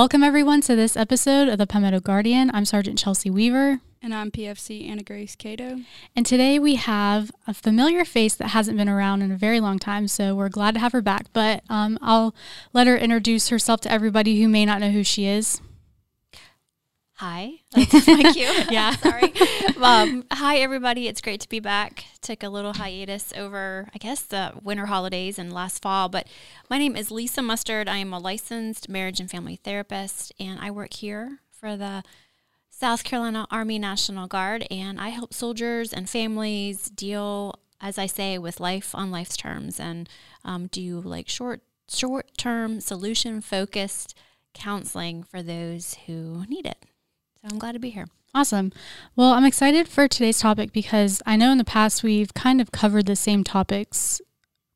Welcome, everyone, to this episode of the Palmetto Guardian. I'm Sergeant Chelsea Weaver. And I'm PFC Anna Grace Cato. And today we have a familiar face that hasn't been around in a very long time, so we're glad to have her back. But um, I'll let her introduce herself to everybody who may not know who she is. Hi. Thank you. yeah. Sorry. Um, hi, everybody. It's great to be back. Took a little hiatus over, I guess, the winter holidays and last fall. But my name is Lisa Mustard. I am a licensed marriage and family therapist, and I work here for the South Carolina Army National Guard. And I help soldiers and families deal, as I say, with life on life's terms and um, do like short, short term, solution focused counseling for those who need it. So I'm glad to be here. Awesome. Well, I'm excited for today's topic because I know in the past we've kind of covered the same topics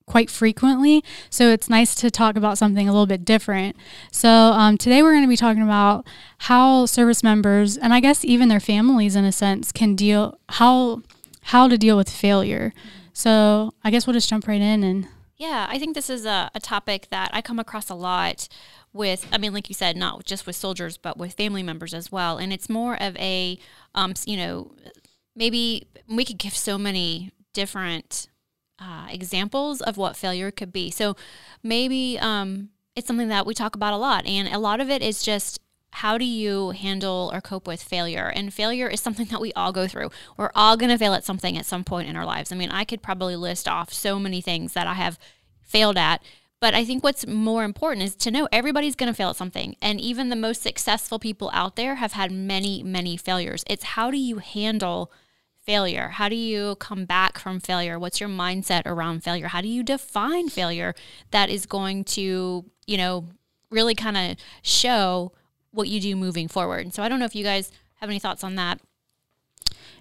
quite frequently. So it's nice to talk about something a little bit different. So um, today we're going to be talking about how service members and I guess even their families, in a sense, can deal how how to deal with failure. So I guess we'll just jump right in and. Yeah, I think this is a, a topic that I come across a lot with i mean like you said not just with soldiers but with family members as well and it's more of a um, you know maybe we could give so many different uh, examples of what failure could be so maybe um, it's something that we talk about a lot and a lot of it is just how do you handle or cope with failure? And failure is something that we all go through. We're all going to fail at something at some point in our lives. I mean, I could probably list off so many things that I have failed at but I think what's more important is to know everybody's going to fail at something. And even the most successful people out there have had many, many failures. It's how do you handle failure? How do you come back from failure? What's your mindset around failure? How do you define failure that is going to, you know, really kind of show what you do moving forward? So I don't know if you guys have any thoughts on that.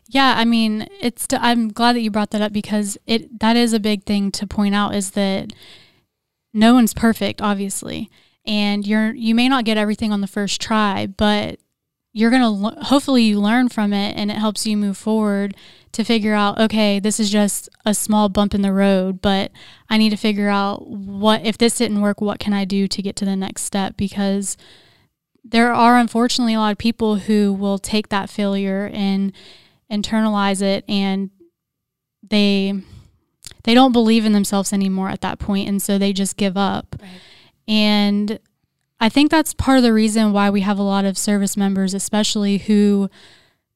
Yeah, I mean, it's I'm glad that you brought that up because it that is a big thing to point out is that no one's perfect, obviously, and you're you may not get everything on the first try, but you're going to hopefully you learn from it and it helps you move forward to figure out okay this is just a small bump in the road but i need to figure out what if this didn't work what can i do to get to the next step? Because there are unfortunately a lot of people who will take that failure and internalize it and they they don't believe in themselves anymore at that point and so they just give up right. and i think that's part of the reason why we have a lot of service members especially who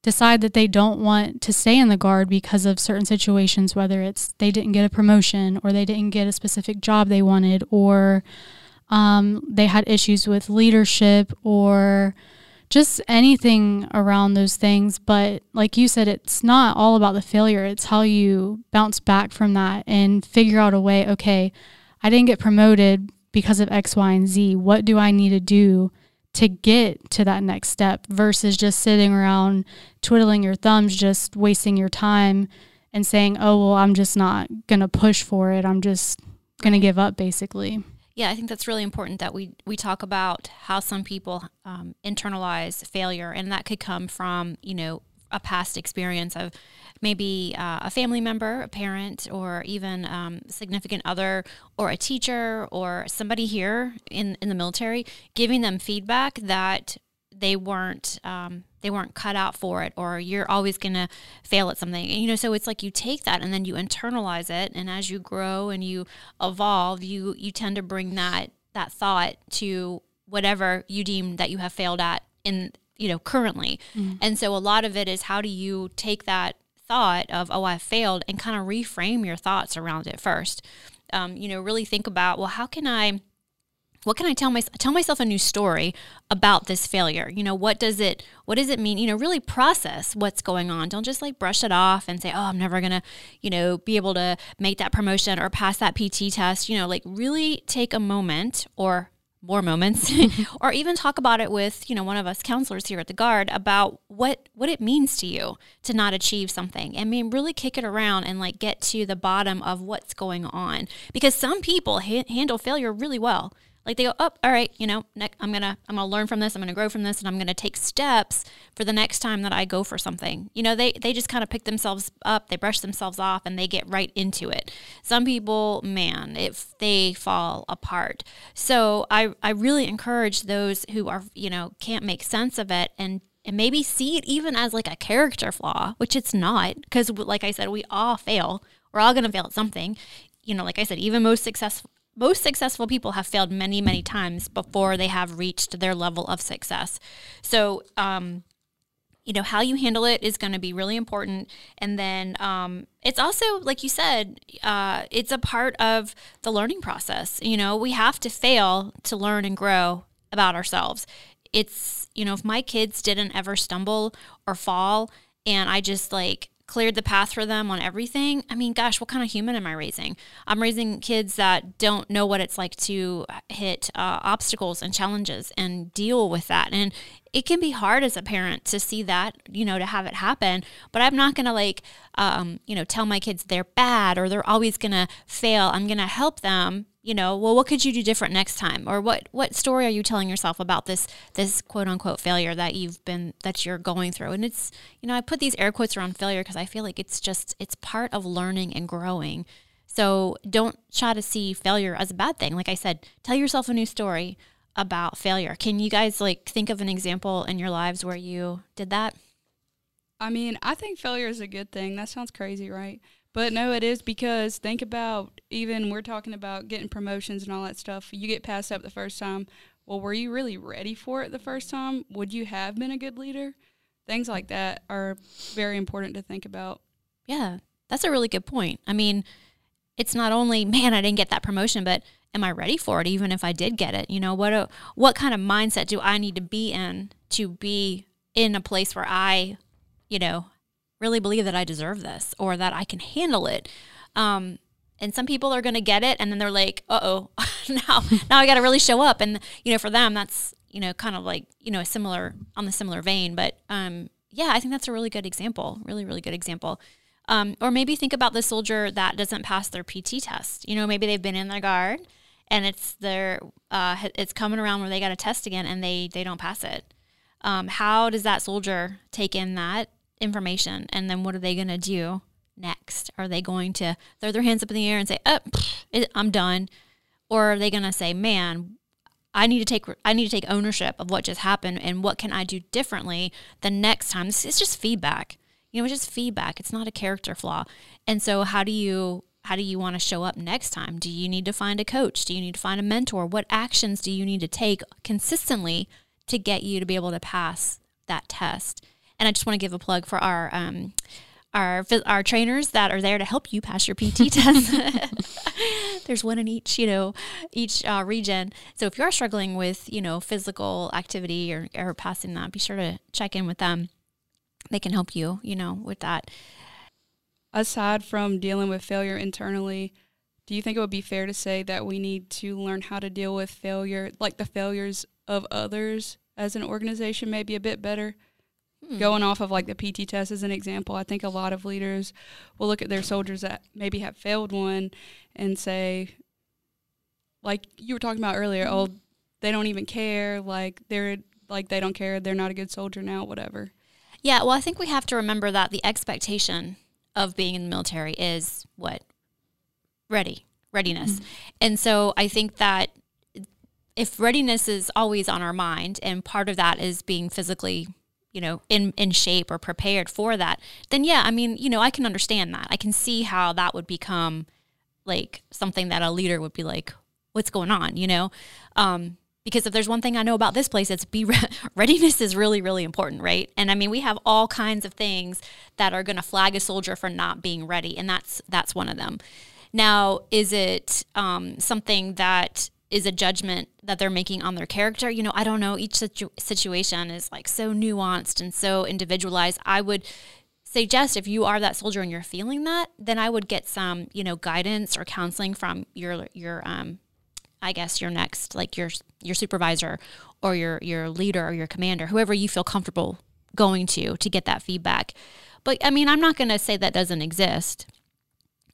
decide that they don't want to stay in the guard because of certain situations whether it's they didn't get a promotion or they didn't get a specific job they wanted or um, they had issues with leadership or just anything around those things. But like you said, it's not all about the failure, it's how you bounce back from that and figure out a way okay, I didn't get promoted because of X, Y, and Z. What do I need to do? To get to that next step versus just sitting around twiddling your thumbs, just wasting your time and saying, oh, well, I'm just not going to push for it. I'm just going to give up, basically. Yeah, I think that's really important that we we talk about how some people um, internalize failure, and that could come from you know a past experience of maybe uh, a family member, a parent, or even um, significant other, or a teacher, or somebody here in in the military, giving them feedback that they weren't um, they weren't cut out for it or you're always going to fail at something. And, you know so it's like you take that and then you internalize it and as you grow and you evolve you you tend to bring that that thought to whatever you deem that you have failed at in you know currently. Mm. and so a lot of it is how do you take that thought of oh i failed and kind of reframe your thoughts around it first. Um, you know really think about well how can i what can I tell myself tell myself a new story about this failure? You know, what does it what does it mean? You know, really process what's going on. Don't just like brush it off and say, "Oh, I'm never going to, you know, be able to make that promotion or pass that PT test." You know, like really take a moment or more moments or even talk about it with you know one of us counselors here at the guard about what what it means to you to not achieve something i mean really kick it around and like get to the bottom of what's going on because some people ha- handle failure really well Like they go, oh, all right, you know, I'm gonna I'm gonna learn from this. I'm gonna grow from this, and I'm gonna take steps for the next time that I go for something. You know, they they just kind of pick themselves up, they brush themselves off, and they get right into it. Some people, man, if they fall apart. So I I really encourage those who are you know can't make sense of it and and maybe see it even as like a character flaw, which it's not, because like I said, we all fail. We're all gonna fail at something. You know, like I said, even most successful most successful people have failed many, many times before they have reached their level of success. So, um, you know, how you handle it is going to be really important. And then um, it's also, like you said, uh, it's a part of the learning process. You know, we have to fail to learn and grow about ourselves. It's, you know, if my kids didn't ever stumble or fall and I just like cleared the path for them on everything, I mean, gosh, what kind of human am I raising? I'm raising kids that don't know what it's like to hit uh, obstacles and challenges and deal with that. And it can be hard as a parent to see that, you know, to have it happen. But I'm not going to like, um, you know, tell my kids they're bad or they're always going to fail. I'm going to help them you know well what could you do different next time? Or what what story are you telling yourself about this this quote unquote failure that you've been that you're going through? And it's you know i put these air quotes around failure because i feel like it's just it's part of learning and growing. So don't try to see failure as a bad thing. Like i said tell yourself a new story about failure. Can you guys like think of an example in your lives where you did that? I mean, I think failure is a good thing. That sounds crazy, right? But no, it is because think about even we're talking about getting promotions and all that stuff. You get passed up the first time. Well, were you really ready for it the first time? Would you have been a good leader? Things like that are very important to think about. Yeah, that's a really good point. I mean, it's not only man, I didn't get that promotion, but am I ready for it? Even if I did get it, you know what? A, what kind of mindset do I need to be in to be in a place where I, you know, really believe that I deserve this or that I can handle it. Um, and some people are going to get it and then they're like, uh oh, now, now I got to really show up. And, you know, for them, that's, you know, kind of like, you know, a similar, on the similar vein. But um, yeah, I think that's a really good example. Really, really good example. Um, or maybe think about the soldier that doesn't pass their PT test. You know, maybe they've been in the guard and it's their, uh, it's coming around where they got a test again and they, they don't pass it. Um, how does that soldier take in that information and then what are they going to do next? Are they going to throw their hands up in the air and say oh i'm done? Or are they going to say man i need to take i need to take ownership of what just happened and what can i do differently the next time? It's just feedback. You know it's just feedback. It's not a character flaw. And so how do you how do you want to show up next time? Do you need to find a coach? Do you need to find a mentor? What actions do you need to take consistently to get you to be able to pass that test and I just want to give a plug for our um, our our trainers that are there to help you pass your PT test. There's one in each, you know, each uh, region. So if you are struggling with, you know, physical activity or, or passing that, be sure to check in with them. They can help you, you know, with that. Aside from dealing with failure internally, do you think it would be fair to say that we need to learn how to deal with failure, like the failures of others as an organization, maybe a bit better? Hmm. Going off of like the PT test as an example, I think a lot of leaders will look at their soldiers that maybe have failed one and say, like you were talking about earlier, mm-hmm. oh, they don't even care. Like they're like they don't care. They're not a good soldier now. Whatever. Yeah. Well, I think we have to remember that the expectation of being in the military is what ready readiness, mm-hmm. and so I think that if readiness is always on our mind, and part of that is being physically you know in in shape or prepared for that then yeah i mean you know i can understand that. I can see how that would become like something that a leader would be like what's going on? you know? Um, because if there's one thing i know about this place it's be re- readiness is really really important right? And i mean we have all kinds of things that are going to flag a soldier for not being ready and that's that's one of them. Now is it um, something that is a judgment that they're making on their character. You know, I don't know. Each situ- situation is like so nuanced and so individualized. I would suggest if you are that soldier and you're feeling that, then I would get some, you know, guidance or counseling from your your um I guess your next like your your supervisor or your your leader or your commander, whoever you feel comfortable going to to get that feedback. But I mean, I'm not going to say that doesn't exist.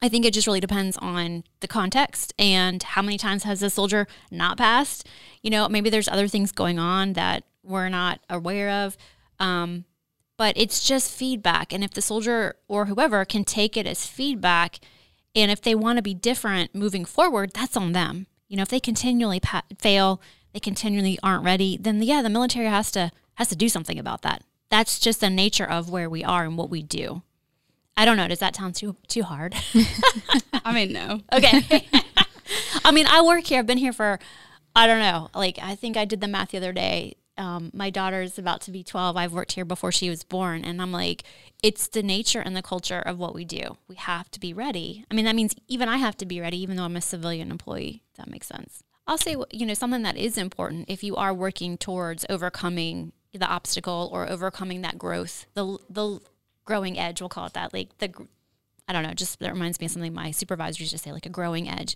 I think it just really depends on the context and how many times has a soldier not passed. You know, maybe there's other things going on that we're not aware of. Um, but it's just feedback. And if the soldier or whoever can take it as feedback, and if they want to be different moving forward, that's on them. You know, if they continually pa- fail, they continually aren't ready, then yeah, the military has to has to do something about that. That's just the nature of where we are and what we do. I don't know. Does that sound too too hard? I mean, no. Okay. I mean, I work here. I've been here for, I don't know, like I think I did the math the other day. Um, my daughter's about to be 12. I've worked here before she was born. And I'm like, it's the nature and the culture of what we do. We have to be ready. I mean, that means even I have to be ready, even though I'm a civilian employee. If that makes sense. I'll say, you know, something that is important if you are working towards overcoming the obstacle or overcoming that growth, the, the growing edge, we'll call it that. Like the, I don't know, just that reminds me of something my supervisors used to say, like a growing edge,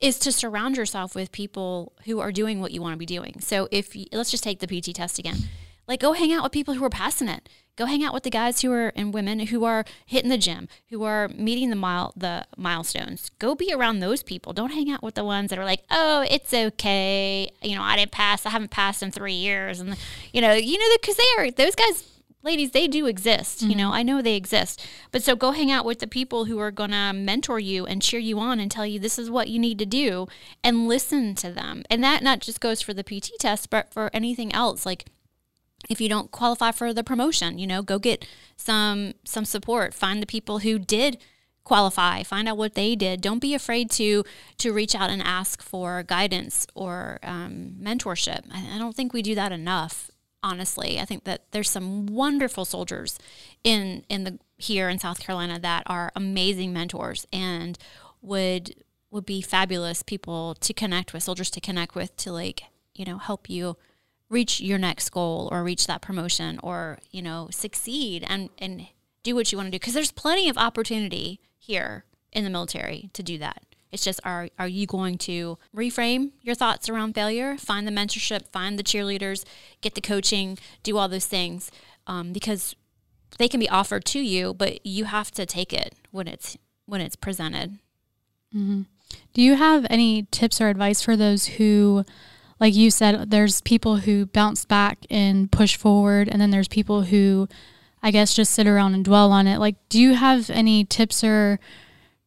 is to surround yourself with people who are doing what you want to be doing. So if you, let's just take the PT test again, like go hang out with people who are passing it. Go hang out with the guys who are and women who are hitting the gym, who are meeting the mile the milestones. Go be around those people. Don't hang out with the ones that are like, "Oh, it's okay. You know, I didn't pass. I haven't passed in 3 years." And you know, you know cuz they are those guys ladies, they do exist. Mm-hmm. You know, I know they exist. But so go hang out with the people who are going to mentor you and cheer you on and tell you this is what you need to do and listen to them. And that not just goes for the PT test, but for anything else. Like if you don't qualify for the promotion, you know, go get some some support. Find the people who did qualify find out what they did don't be afraid to to reach out and ask for guidance or um, mentorship I, I don't think we do that enough honestly. I think that there's some wonderful soldiers in in the here in South Carolina that are amazing mentors and would would be fabulous people to connect with, soldiers to connect with to like, you know, help you reach your next goal or reach that promotion or, you know, succeed and and do what you want to do because there's plenty of opportunity here in the military to do that. It's just are are you going to reframe your thoughts around failure, find the mentorship, find the cheerleaders, get the coaching, do all those things um, because they can be offered to you, but you have to take it when it's when it's presented. Mm-hmm. Do you have any tips or advice for those who, like you said, there's people who bounce back and push forward, and then there's people who, I guess, just sit around and dwell on it. Like, do you have any tips or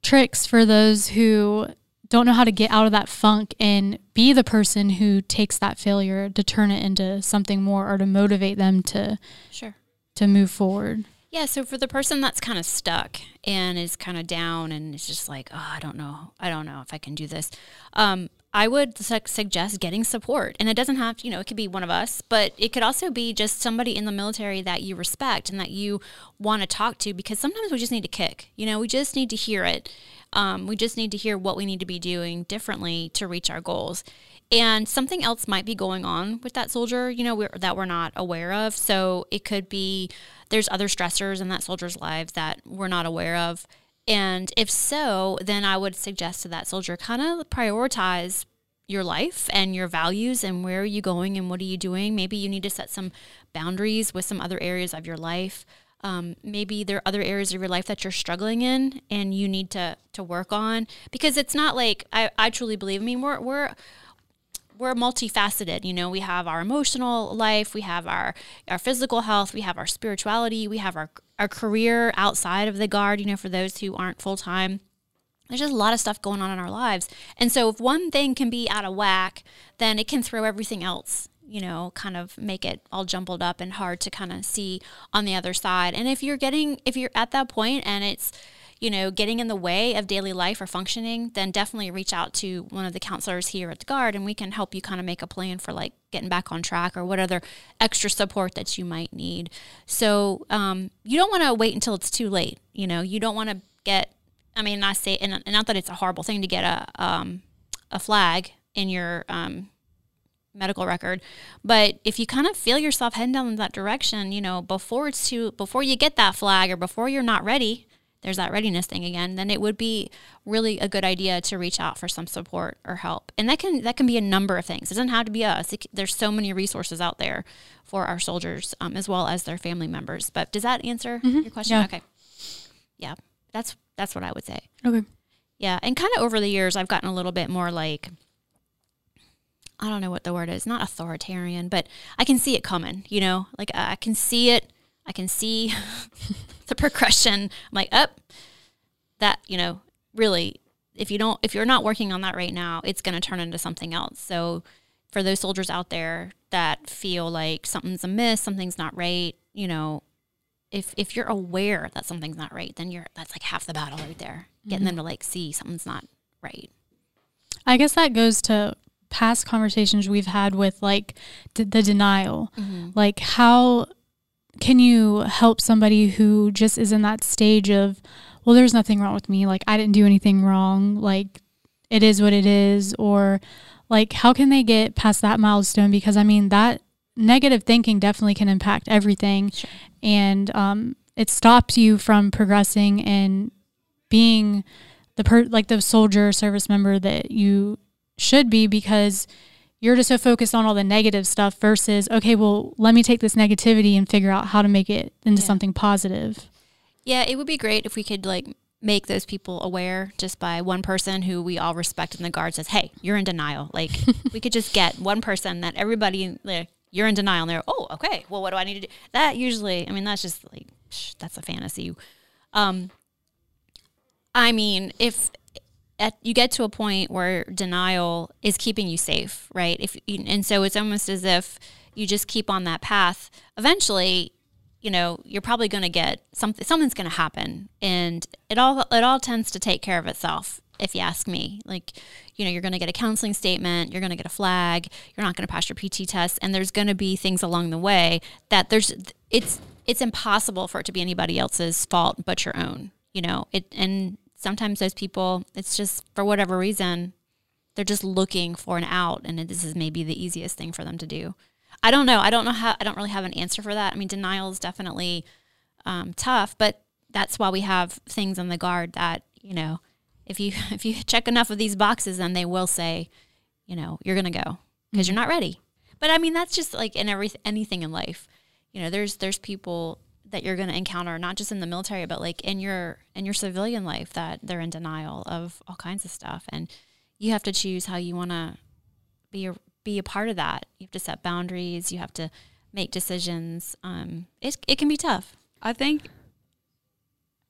tricks for those who don't know how to get out of that funk and be the person who takes that failure to turn it into something more or to motivate them to sure to move forward. Yeah, so for the person that's kind of stuck and is kind of down and is just like, oh, I don't know, I don't know if I can do this. Um, I would su- suggest getting support. And it doesn't have to, you know, it could be one of us, but it could also be just somebody in the military that you respect and that you want to talk to because sometimes we just need to kick. You know, we just need to hear it. Um, we just need to hear what we need to be doing differently to reach our goals. And something else might be going on with that soldier, you know, we're, that we're not aware of. So it could be there's other stressors in that soldier's lives that we're not aware of and if so, then I would suggest to that soldier kind of prioritize your life and your values and where are you going and what are you doing. Maybe you need to set some boundaries with some other areas of your life. Um, maybe there are other areas of your life that you're struggling in and you need to to work on because it's not like I, I truly believe I mean we're we're we're multifaceted. You know, we have our emotional life, we have our our physical health, we have our spirituality, we have our our career outside of the guard. You know, for those who aren't full time, there's just a lot of stuff going on in our lives. And so, if one thing can be out of whack, then it can throw everything else. You know, kind of make it all jumbled up and hard to kind of see on the other side. And if you're getting, if you're at that point and it's you know, getting in the way of daily life or functioning, then definitely reach out to one of the counselors here at the Guard and we can help you kind of make a plan for like getting back on track or what other extra support that you might need. So um, you don't want to wait until it's too late. You know, you don't want to get, I mean, I say, and, and not that it's a horrible thing to get a, um, a flag in your um, medical record. But if you kind of feel yourself heading down that direction, you know, before it's too, before you get that flag or before you're not ready, there's that readiness thing again, then it would be really a good idea to reach out for some support or help. And that can that can be a number of things. It doesn't have to be us. It, there's so many resources out there for our soldiers um, as well as their family members. But does that answer mm-hmm. your question? Yeah. Okay. Yeah, that's That's what I would say. Okay. Yeah, and kind of over the years, I've gotten a little bit more like I don't know what the word is, not authoritarian, but I can see it coming. You know, like I can see it. I can see the progression. I'm like, up. that you know, really, if you don't, if you're not working on that right now, it's going to turn into something else. So, for those soldiers out there that feel like something's amiss, something's not right, you know, if if you're aware that something's not right, then you're that's like half the battle right there. Getting Mm-hmm. them to like see something's not right. I guess that goes to past conversations we've had with like d- the denial. Like, how can you help somebody who just is in that stage of, well, there's nothing wrong with me. Like, I didn't do anything wrong. Like, it is what it is. Or, like, how can they get past that milestone? Because, I mean, that negative thinking definitely can impact everything. Sure. And um, it stops you from progressing and being the per like the soldier service member that you should be because you're just so focused on all the negative stuff versus okay well let me take this negativity and figure out how to make it into Yeah. something positive Yeah, it would be great if we could like make those people aware just by one person who we all respect in the guard says, "Hey, you're in denial." Like we could just get one person that everybody like you're in denial and they're, "Oh, okay. Well, what do I need to do?" That usually, I mean, that's just like psh, that's a fantasy. Um I mean, if at, you get to a point where denial is keeping you safe, right? If and so it's almost as if you just keep on that path. Eventually, you know, you're probably going to get something. Something's going to happen, and it all it all tends to take care of itself. If you ask me, like, you know, you're going to get a counseling statement, you're going to get a flag, you're not going to pass your PT test, and there's going to be things along the way that there's it's it's impossible for it to be anybody else's fault but your own. You know, it and sometimes those people, it's just for whatever reason, they're just looking for an out, and this is maybe the easiest thing for them to do. I don't know. I don't know how. I don't really have an answer for that. I mean, denial is definitely um, tough, but that's why we have things on the guard that you know, if you if you check enough of these boxes, then they will say, you know, you're gonna go because you're not ready. But I mean, that's just like in every anything in life. You know, there's there's people that you're going to encounter not just in the military but like in your in your civilian life that they're in denial of all kinds of stuff. And you have to choose how you want to be a, be a part of that. You have to set boundaries. You have to make decisions. Um it, it can be tough. I think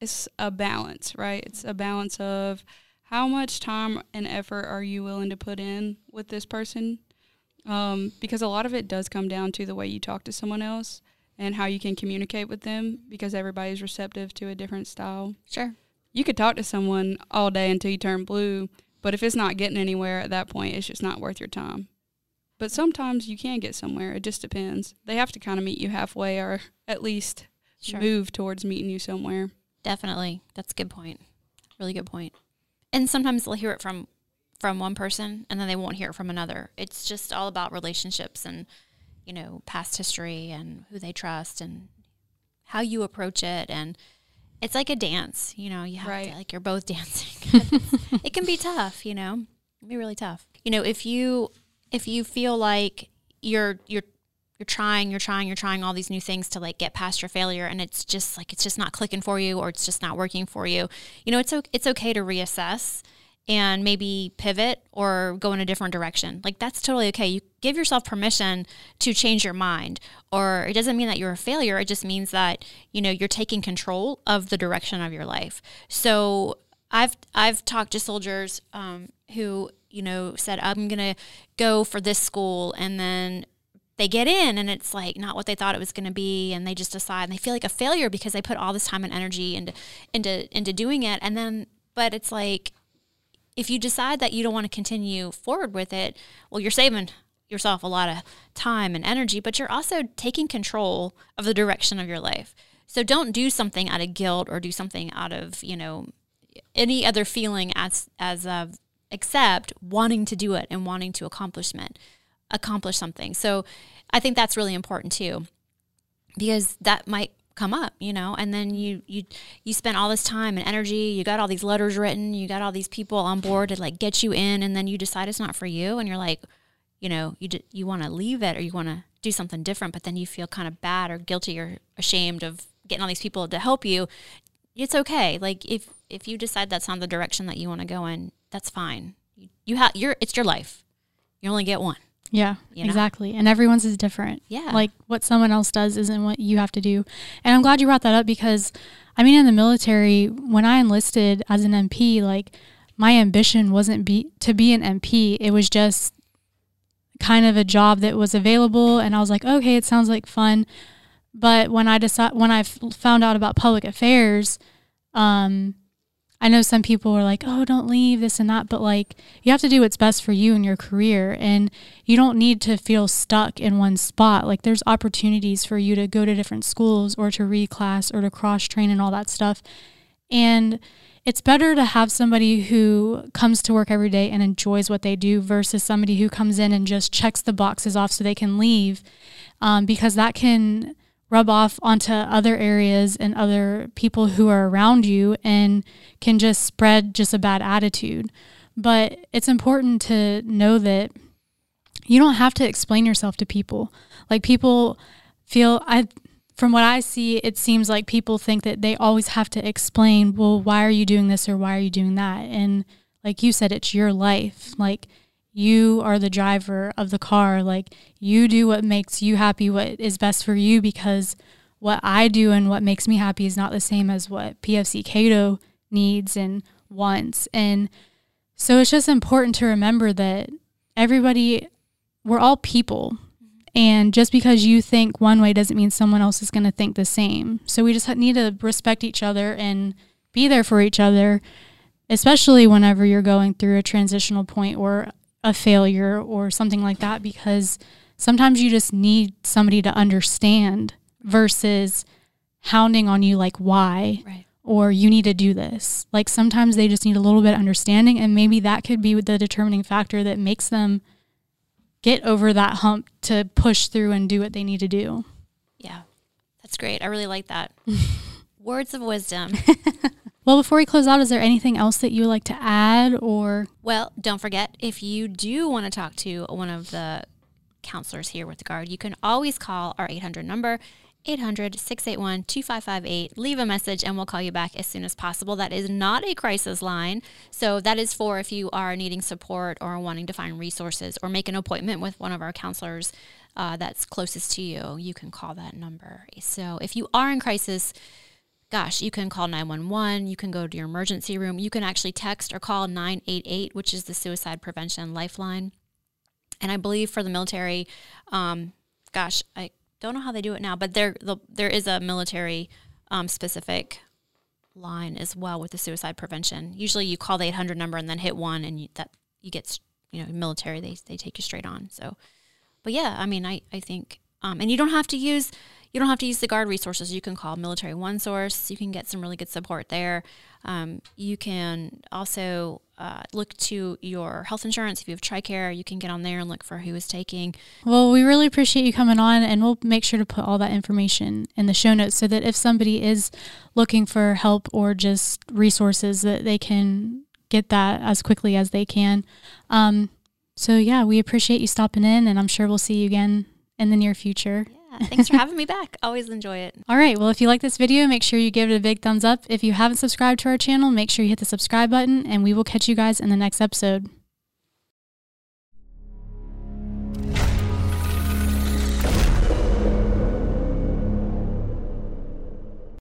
it's a balance, right? It's a balance of how much time and effort are you willing to put in with this person? Um, because a lot of it does come down to the way you talk to someone else and how you can communicate with them because everybody's receptive to a different style. sure You could talk to someone all day until you turn blue, but if it's not getting anywhere at that point, it's just not worth your time. But sometimes you can get somewhere. It just depends. They have to kind of meet you halfway or at least sure move towards meeting you somewhere. Definitely. That's a good point. Really good point. And sometimes they'll hear it from from one person and then they won't hear it from another. It's just all about relationships and you know, past history and who they trust and how you approach it and it's like a dance, you know, you have Right. to like you're both dancing. it can be tough, you know. It can be really tough. You know, if you if you feel like you're you're you're trying, you're trying, you're trying all these new things to like get past your failure and it's just like it's just not clicking for you or it's just not working for you. You know, it's it's okay to reassess and maybe pivot or go in a different direction. Like that's totally okay. You give yourself permission to change your mind or it doesn't mean that you're a failure. It just means that, you know, you're taking control of the direction of your life. So I've I've talked to soldiers um, who you know said I'm gonna go for this school, and then they get in, and it's like not what they thought it was gonna be, and they just decide, and they feel like a failure because they put all this time and energy into into into doing it, and then but it's like if you decide that you don't want to continue forward with it, well, you're saving yourself a lot of time and energy, but you're also taking control of the direction of your life. So don't do something out of guilt or do something out of, you know, any other feeling as as of except wanting to do it and wanting to accomplishment accomplish something. So I think that's really important too. Because that might come up, you know, and then you you you spent all this time and energy, you got all these letters written, you got all these people on board to like get you in and then you decide it's not for you and you're like, you know, you d- you want to leave it or you want to do something different, but then you feel kind of bad or guilty or ashamed of getting all these people to help you. it's okay. Like if if you decide that's not the direction that you want to go in, that's fine. You, you have your it's your life. You only get one. Yeah, You know? exactly. And everyone's is different. Yeah. Like what someone else does isn't what you have to do. And I'm glad you brought that up because I mean in the military when I enlisted as an MP like my ambition wasn't be to be an MP. It was just kind of a job that was available and I was like, "Okay, it sounds like fun." But when I decide when I f- found out about public affairs, um I know some people were like, "Oh, don't leave this and that," but like you have to do what's best for you and your career and you don't need to feel stuck in one spot. Like there's opportunities for you to go to different schools or to reclass or to cross train and all that stuff. And it's better to have somebody who comes to work every day and enjoys what they do versus somebody who comes in and just checks the boxes off so they can leave, um, because that can rub off onto other areas and other people who are around you and can just spread just a bad attitude. But it's important to know that you don't have to explain yourself to people. Like people feel I from what I see it seems like people think that they always have to explain, well, why are you doing this or why are you doing that? And like you said it's your life. Like you are the driver of the car. Like you do what makes you happy, what is best for you because what I do and what makes me happy is not the same as what PFC Cato needs and wants. And so it's just important to remember that everybody we're all people. And just because you think one way doesn't mean someone else is going to think the same. So we just need to respect each other and be there for each other, especially whenever you're going through a transitional point or a failure or something like that, because sometimes you just need somebody to understand versus hounding on you, like, why? Right. or you need to do this. Like sometimes they just need a little bit of understanding, and maybe that could be the determining factor that makes them get over that hump to push through and do what they need to do. Yeah. That's great. I really like that. Words of wisdom. Well, before we close out, is there anything else that you would like to add or Well, don't forget if you do want to talk to one of the counselors here with the guard, you can always call our 800 number. 800 681 2558. Leave a message and we'll call you back as soon as possible. That is not a crisis line. So, that is for if you are needing support or wanting to find resources or make an appointment with one of our counselors uh, that's closest to you. You can call that number. So, if you are in crisis, gosh, you can call 911, you can go to your emergency room, you can actually text or call 988, which is the suicide prevention lifeline. And I believe for the military, um, gosh, I don't know how they do it now, but there the, there is a military um, specific line as well with the suicide prevention. Usually, you call the 800 number and then hit one, and you, that you get you know military they they take you straight on. So, but yeah, I mean, I I think, um, and you don't have to use you don't have to use the guard resources. You can call Military One Source. You can get some really good support there. Um, you can also uh, look to your health insurance. If you have TRICARE, you can get on there and look for who is taking. Well, we really appreciate you coming on, and we'll make sure to put all that information in the show notes so that if somebody is looking for help or just resources, that they can get that as quickly as they can. Um, so, yeah, we appreciate you stopping in, and I'm sure we'll see you again in the near future. Thanks for having me back. Always enjoy it. All right. Well, if you like this video, make sure you give it a big thumbs up. If you haven't subscribed to our channel, make sure you hit the subscribe button, and we will catch you guys in the next episode.